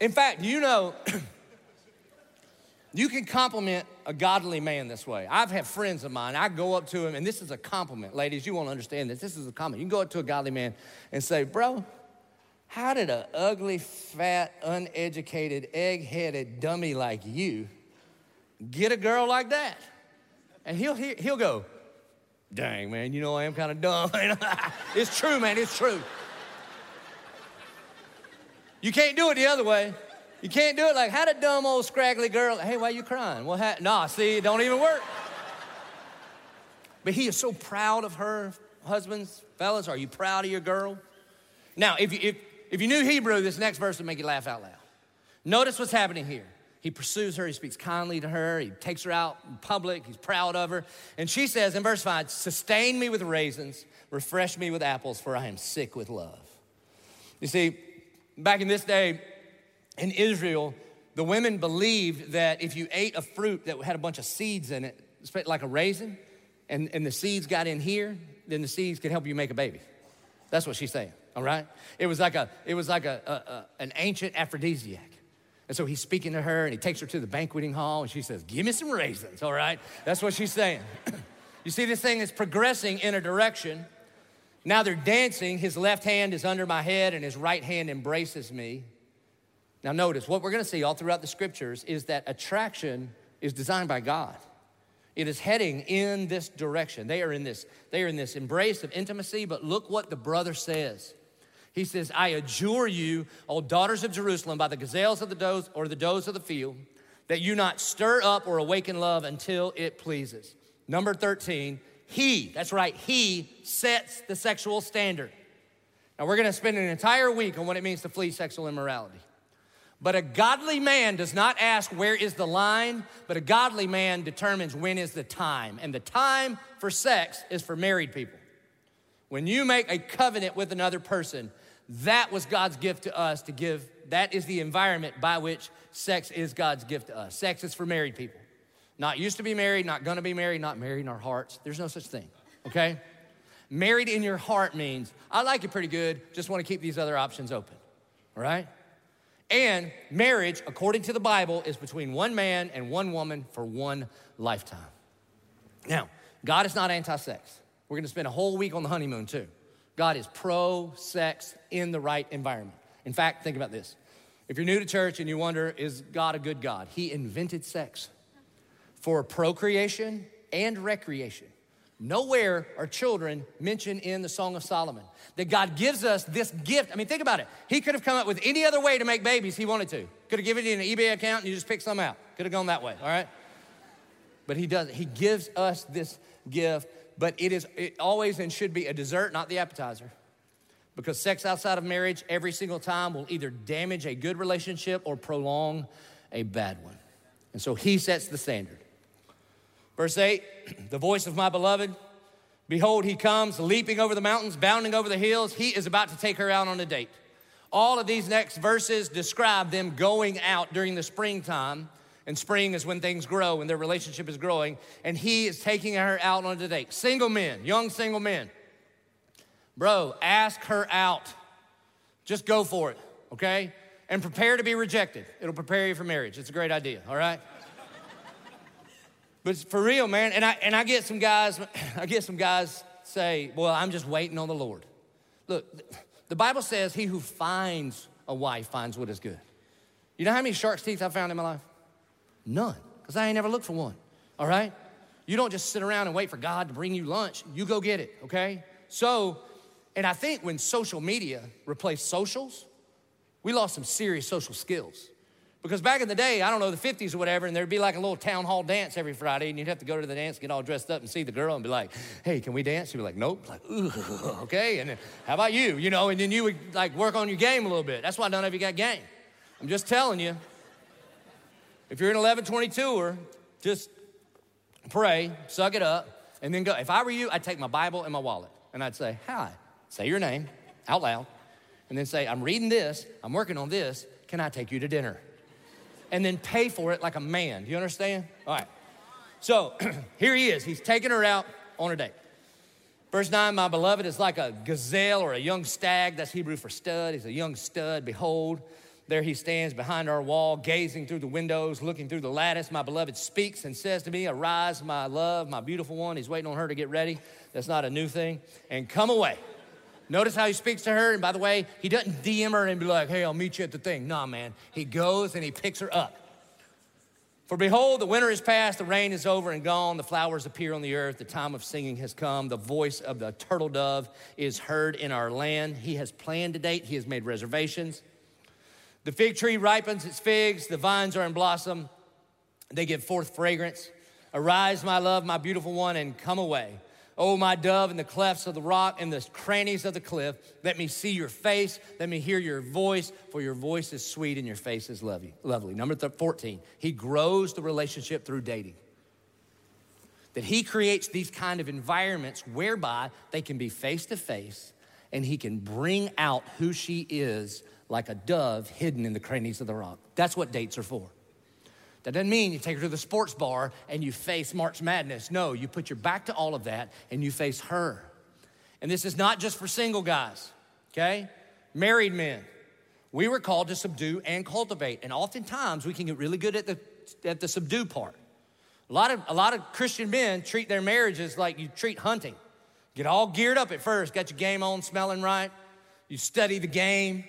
in fact, you know, you can compliment a godly man this way. I've had friends of mine, I go up to him, and this is a compliment, ladies, you won't understand this. This is a compliment. You can go up to a godly man and say, Bro, how did an ugly, fat, uneducated, egg headed dummy like you get a girl like that? And he'll, he'll go, dang, man, you know I am kind of dumb. it's true, man, it's true. You can't do it the other way. You can't do it like, how did dumb old scraggly girl, hey, why are you crying? Well, ha-? nah, see, it don't even work. But he is so proud of her. Husbands, fellas, are you proud of your girl? Now, if you, if, if you knew Hebrew, this next verse would make you laugh out loud. Notice what's happening here. He pursues her, he speaks kindly to her, he takes her out in public, he's proud of her. And she says in verse 5 Sustain me with raisins, refresh me with apples, for I am sick with love. You see, back in this day in Israel, the women believed that if you ate a fruit that had a bunch of seeds in it, like a raisin, and, and the seeds got in here, then the seeds could help you make a baby. That's what she's saying, all right? It was like, a, it was like a, a, a an ancient aphrodisiac. And so he's speaking to her and he takes her to the banqueting hall and she says, Give me some raisins, all right? That's what she's saying. you see, this thing is progressing in a direction. Now they're dancing. His left hand is under my head and his right hand embraces me. Now, notice what we're gonna see all throughout the scriptures is that attraction is designed by God. It is heading in this direction. They are in this, they are in this embrace of intimacy, but look what the brother says. He says, I adjure you, O daughters of Jerusalem, by the gazelles of the does or the does of the field, that you not stir up or awaken love until it pleases. Number 13, he, that's right, he sets the sexual standard. Now we're gonna spend an entire week on what it means to flee sexual immorality. But a godly man does not ask where is the line, but a godly man determines when is the time. And the time for sex is for married people. When you make a covenant with another person, that was God's gift to us to give. That is the environment by which sex is God's gift to us. Sex is for married people. Not used to be married, not gonna be married, not married in our hearts. There's no such thing, okay? married in your heart means I like it pretty good, just wanna keep these other options open, all right? And marriage, according to the Bible, is between one man and one woman for one lifetime. Now, God is not anti sex. We're gonna spend a whole week on the honeymoon too. God is pro sex in the right environment. In fact, think about this. If you're new to church and you wonder, is God a good God? He invented sex for procreation and recreation. Nowhere are children mentioned in the Song of Solomon. That God gives us this gift. I mean, think about it. He could have come up with any other way to make babies he wanted to. Could have given you an eBay account and you just pick some out. Could have gone that way, all right? But he does. He gives us this gift but it is it always and should be a dessert, not the appetizer. Because sex outside of marriage every single time will either damage a good relationship or prolong a bad one. And so he sets the standard. Verse 8 the voice of my beloved, behold, he comes leaping over the mountains, bounding over the hills. He is about to take her out on a date. All of these next verses describe them going out during the springtime and spring is when things grow and their relationship is growing. And he is taking her out on a date. Single men, young single men. Bro, ask her out. Just go for it, okay? And prepare to be rejected. It'll prepare you for marriage. It's a great idea, all right? but for real, man, and I and I get some guys, I get some guys say, Well, I'm just waiting on the Lord. Look, the Bible says he who finds a wife finds what is good. You know how many shark's teeth I found in my life? None, because I ain't never looked for one, all right? You don't just sit around and wait for God to bring you lunch. You go get it, okay? So, and I think when social media replaced socials, we lost some serious social skills. Because back in the day, I don't know, the 50s or whatever, and there'd be like a little town hall dance every Friday, and you'd have to go to the dance, get all dressed up, and see the girl and be like, hey, can we dance? She'd be like, nope. Like, okay. And then, how about you? You know, and then you would like work on your game a little bit. That's why none of you got game. I'm just telling you. If you're an 1122er, just pray, suck it up, and then go. If I were you, I'd take my Bible and my wallet, and I'd say, hi, say your name out loud, and then say, I'm reading this, I'm working on this, can I take you to dinner? and then pay for it like a man. Do you understand? All right. So here he is. He's taking her out on a date. Verse 9, my beloved is like a gazelle or a young stag. That's Hebrew for stud. He's a young stud. Behold, there he stands behind our wall, gazing through the windows, looking through the lattice. My beloved speaks and says to me, Arise, my love, my beautiful one. He's waiting on her to get ready. That's not a new thing. And come away. Notice how he speaks to her. And by the way, he doesn't DM her and be like, hey, I'll meet you at the thing. Nah, man. He goes and he picks her up. For behold, the winter is past, the rain is over and gone, the flowers appear on the earth, the time of singing has come, the voice of the turtle dove is heard in our land. He has planned a date, he has made reservations. The fig tree ripens its figs, the vines are in blossom, they give forth fragrance. Arise, my love, my beautiful one, and come away. Oh, my dove, in the clefts of the rock and the crannies of the cliff, let me see your face, let me hear your voice, for your voice is sweet and your face is lovely. lovely. Number 14, he grows the relationship through dating. That he creates these kind of environments whereby they can be face to face and he can bring out who she is like a dove hidden in the crannies of the rock. That's what dates are for. That doesn't mean you take her to the sports bar and you face March Madness. No, you put your back to all of that and you face her. And this is not just for single guys, okay? Married men. We were called to subdue and cultivate. And oftentimes we can get really good at the, at the subdue part. A lot, of, a lot of Christian men treat their marriages like you treat hunting. Get all geared up at first, got your game on, smelling right. You study the game,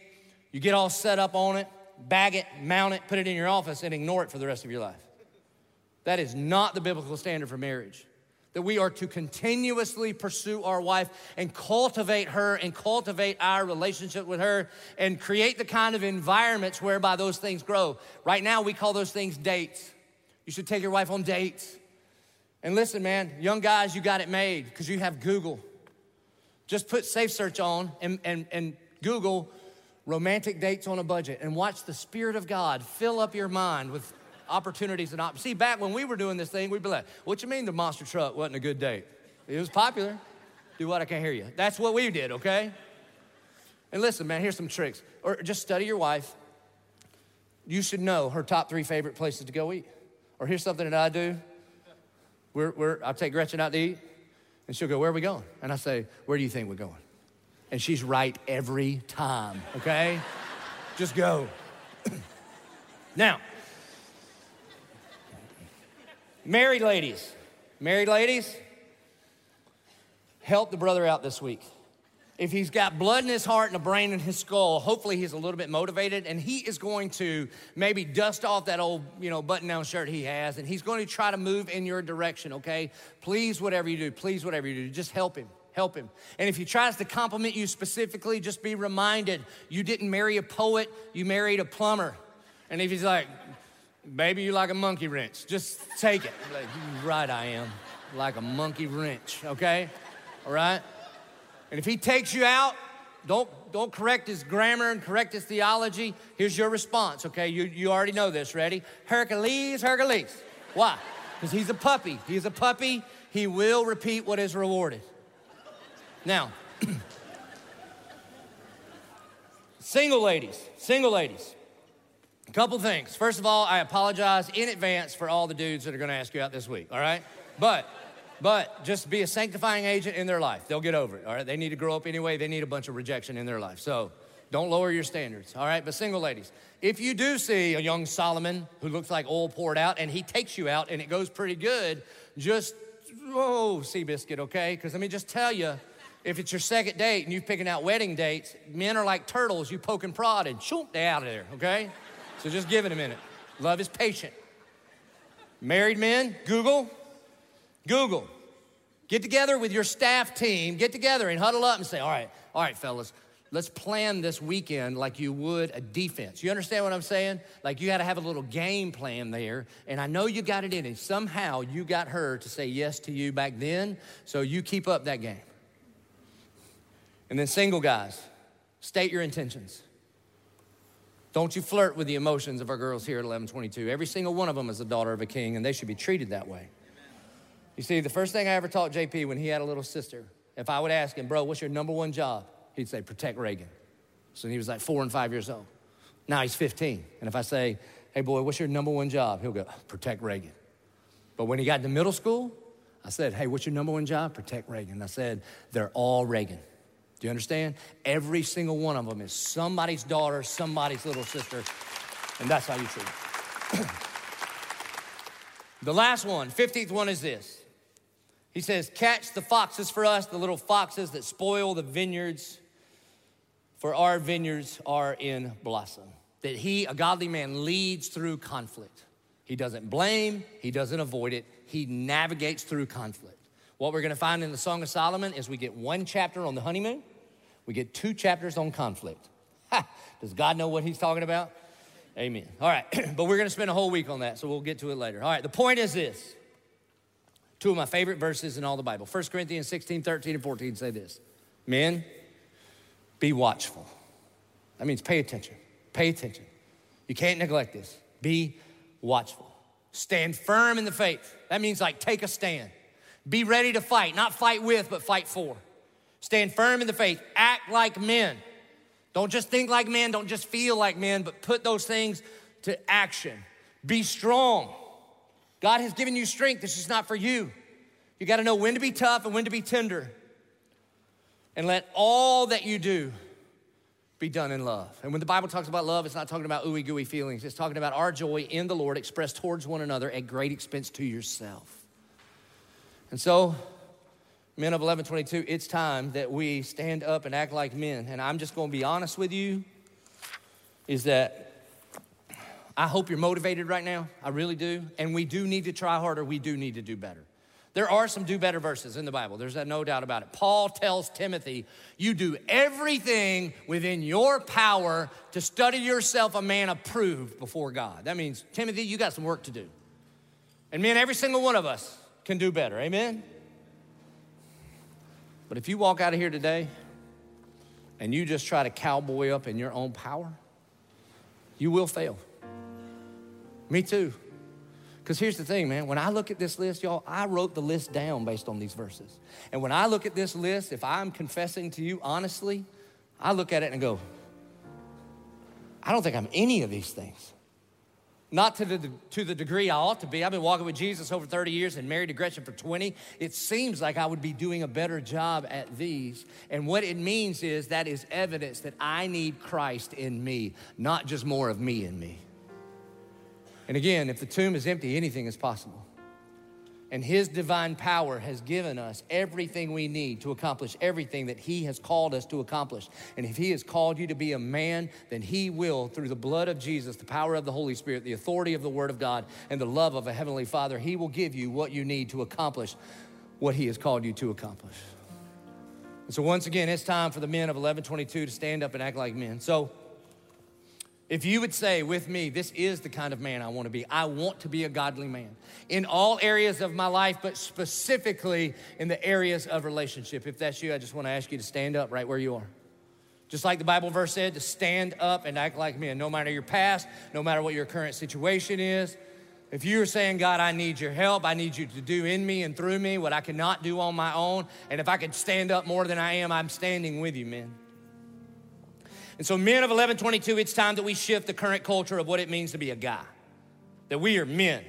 you get all set up on it bag it, mount it, put it in your office, and ignore it for the rest of your life. That is not the biblical standard for marriage. That we are to continuously pursue our wife and cultivate her and cultivate our relationship with her and create the kind of environments whereby those things grow. Right now, we call those things dates. You should take your wife on dates. And listen, man, young guys, you got it made because you have Google. Just put Safe Search on and, and, and Google romantic dates on a budget and watch the Spirit of God fill up your mind with opportunities and options. See, back when we were doing this thing, we'd be like, what you mean the monster truck wasn't a good date? It was popular. Do what? I can't hear you. That's what we did, okay? And listen, man, here's some tricks. Or just study your wife. You should know her top three favorite places to go eat. Or here's something that I do. We're, we're, I'll take Gretchen out to eat, and she'll go, Where are we going? And I say, Where do you think we're going? And she's right every time, okay? Just go. now, married ladies, married ladies, help the brother out this week. If he's got blood in his heart and a brain in his skull, hopefully he's a little bit motivated and he is going to maybe dust off that old, you know, button down shirt he has and he's going to try to move in your direction, okay? Please, whatever you do, please, whatever you do, just help him help him. And if he tries to compliment you specifically, just be reminded you didn't marry a poet, you married a plumber. And if he's like, baby, you like a monkey wrench, just take it. Like, right, I am. Like a monkey wrench, okay? All right? And if he takes you out, don't, don't correct his grammar and correct his theology. Here's your response, okay? You, you already know this. Ready? Hercules, Hercules. Why? Because he's a puppy. He's a puppy. He will repeat what is rewarded. Now, single ladies, single ladies. A couple things. First of all, I apologize in advance for all the dudes that are gonna ask you out this week, all right? But, but just be a sanctifying agent in their life. They'll get over it, all right? They need to grow up anyway. They need a bunch of rejection in their life. So don't lower your standards, all right? But single ladies, if you do see a young Solomon who looks like oil poured out and he takes you out and it goes pretty good, just, oh, Seabiscuit, okay? Because let me just tell you, if it's your second date and you're picking out wedding dates, men are like turtles. You poke and prod and shoop, they out of there, okay? So just give it a minute. Love is patient. Married men, Google, Google. Get together with your staff team, get together and huddle up and say, all right, all right, fellas, Let's plan this weekend like you would a defense. You understand what I'm saying? Like you got to have a little game plan there. And I know you got it in it. Somehow you got her to say yes to you back then. So you keep up that game. And then, single guys, state your intentions. Don't you flirt with the emotions of our girls here at 1122. Every single one of them is a daughter of a king, and they should be treated that way. You see, the first thing I ever taught JP when he had a little sister, if I would ask him, bro, what's your number one job? He'd say, protect Reagan. So he was like four and five years old. Now he's 15. And if I say, hey, boy, what's your number one job? He'll go, protect Reagan. But when he got to middle school, I said, hey, what's your number one job? Protect Reagan. I said, they're all Reagan. Do you understand? Every single one of them is somebody's daughter, somebody's little sister, and that's how you treat them. the last one, 15th one is this. He says, Catch the foxes for us, the little foxes that spoil the vineyards, for our vineyards are in blossom. That he, a godly man, leads through conflict. He doesn't blame, he doesn't avoid it, he navigates through conflict. What we're gonna find in the Song of Solomon is we get one chapter on the honeymoon, we get two chapters on conflict. Ha! Does God know what he's talking about? Amen. All right, but we're gonna spend a whole week on that, so we'll get to it later. All right, the point is this two of my favorite verses in all the Bible 1 Corinthians 16, 13, and 14 say this Men, be watchful. That means pay attention. Pay attention. You can't neglect this. Be watchful. Stand firm in the faith. That means like take a stand. Be ready to fight, not fight with, but fight for. Stand firm in the faith. Act like men. Don't just think like men, don't just feel like men, but put those things to action. Be strong. God has given you strength. This is not for you. You got to know when to be tough and when to be tender. And let all that you do be done in love. And when the Bible talks about love, it's not talking about ooey gooey feelings. It's talking about our joy in the Lord expressed towards one another at great expense to yourself. And so, men of 1122, it's time that we stand up and act like men. And I'm just going to be honest with you is that I hope you're motivated right now. I really do. And we do need to try harder. We do need to do better. There are some do better verses in the Bible. There's no doubt about it. Paul tells Timothy, You do everything within your power to study yourself a man approved before God. That means, Timothy, you got some work to do. And man, every single one of us can do better. Amen? But if you walk out of here today and you just try to cowboy up in your own power, you will fail. Me too. Because here's the thing, man. When I look at this list, y'all, I wrote the list down based on these verses. And when I look at this list, if I'm confessing to you honestly, I look at it and go, I don't think I'm any of these things. Not to the, to the degree I ought to be. I've been walking with Jesus over 30 years and married to Gretchen for 20. It seems like I would be doing a better job at these. And what it means is that is evidence that I need Christ in me, not just more of me in me. And again, if the tomb is empty, anything is possible. And His divine power has given us everything we need to accomplish everything that He has called us to accomplish. And if He has called you to be a man, then He will, through the blood of Jesus, the power of the Holy Spirit, the authority of the Word of God, and the love of a Heavenly Father, He will give you what you need to accomplish what He has called you to accomplish. And so, once again, it's time for the men of 1122 to stand up and act like men. So, if you would say with me, this is the kind of man I want to be, I want to be a godly man in all areas of my life, but specifically in the areas of relationship. If that's you, I just want to ask you to stand up right where you are. Just like the Bible verse said, to stand up and act like men, no matter your past, no matter what your current situation is. If you're saying, God, I need your help, I need you to do in me and through me what I cannot do on my own, and if I could stand up more than I am, I'm standing with you, men. And so, men of 1122, it's time that we shift the current culture of what it means to be a guy, that we are men.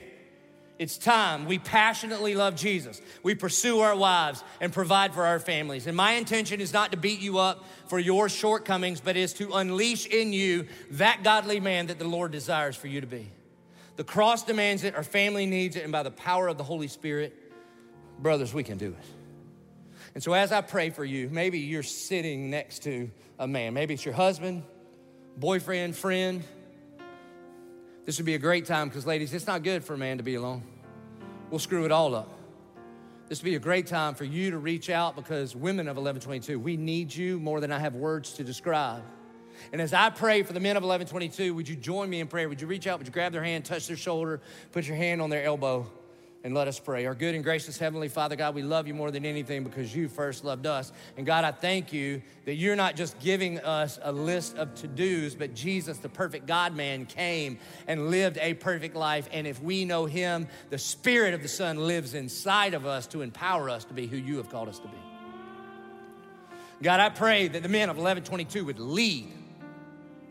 It's time we passionately love Jesus. We pursue our wives and provide for our families. And my intention is not to beat you up for your shortcomings, but is to unleash in you that godly man that the Lord desires for you to be. The cross demands it, our family needs it, and by the power of the Holy Spirit, brothers, we can do it. And so, as I pray for you, maybe you're sitting next to a man. Maybe it's your husband, boyfriend, friend. This would be a great time because, ladies, it's not good for a man to be alone. We'll screw it all up. This would be a great time for you to reach out because women of 1122, we need you more than I have words to describe. And as I pray for the men of 1122, would you join me in prayer? Would you reach out? Would you grab their hand, touch their shoulder, put your hand on their elbow, and let us pray. Our good and gracious Heavenly Father, God, we love you more than anything because you first loved us. And God, I thank you that you're not just giving us a list of to dos, but Jesus, the perfect God man, came and lived a perfect life. And if we know him, the Spirit of the Son lives inside of us to empower us to be who you have called us to be. God, I pray that the men of 1122 would lead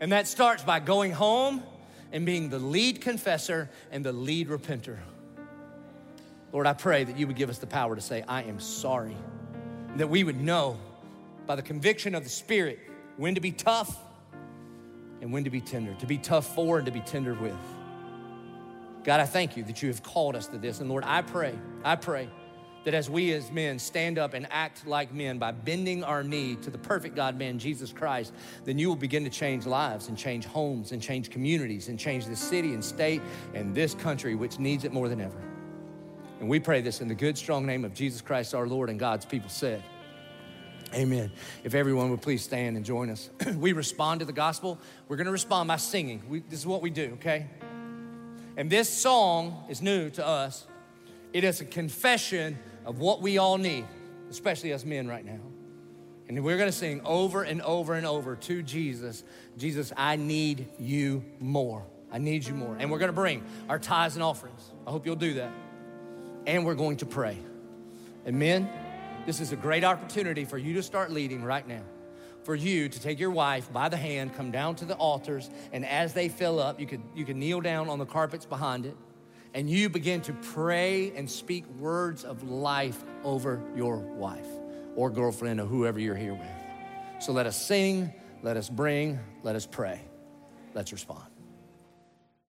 and that starts by going home and being the lead confessor and the lead repenter. Lord, I pray that you would give us the power to say, I am sorry. That we would know by the conviction of the Spirit when to be tough and when to be tender, to be tough for and to be tender with. God, I thank you that you have called us to this. And Lord, I pray, I pray that as we as men stand up and act like men by bending our knee to the perfect God man, Jesus Christ, then you will begin to change lives and change homes and change communities and change this city and state and this country, which needs it more than ever. And we pray this in the good, strong name of Jesus Christ our Lord and God's people said. Amen. If everyone would please stand and join us. we respond to the gospel. We're going to respond by singing. We, this is what we do, okay? And this song is new to us. It is a confession of what we all need, especially us men right now. And we're gonna sing over and over and over to Jesus Jesus, I need you more. I need you more. And we're gonna bring our tithes and offerings. I hope you'll do that. And we're going to pray. And men, this is a great opportunity for you to start leading right now. For you to take your wife by the hand, come down to the altars, and as they fill up, you could, you could kneel down on the carpets behind it and you begin to pray and speak words of life over your wife or girlfriend or whoever you're here with. So let us sing, let us bring, let us pray. Let's respond.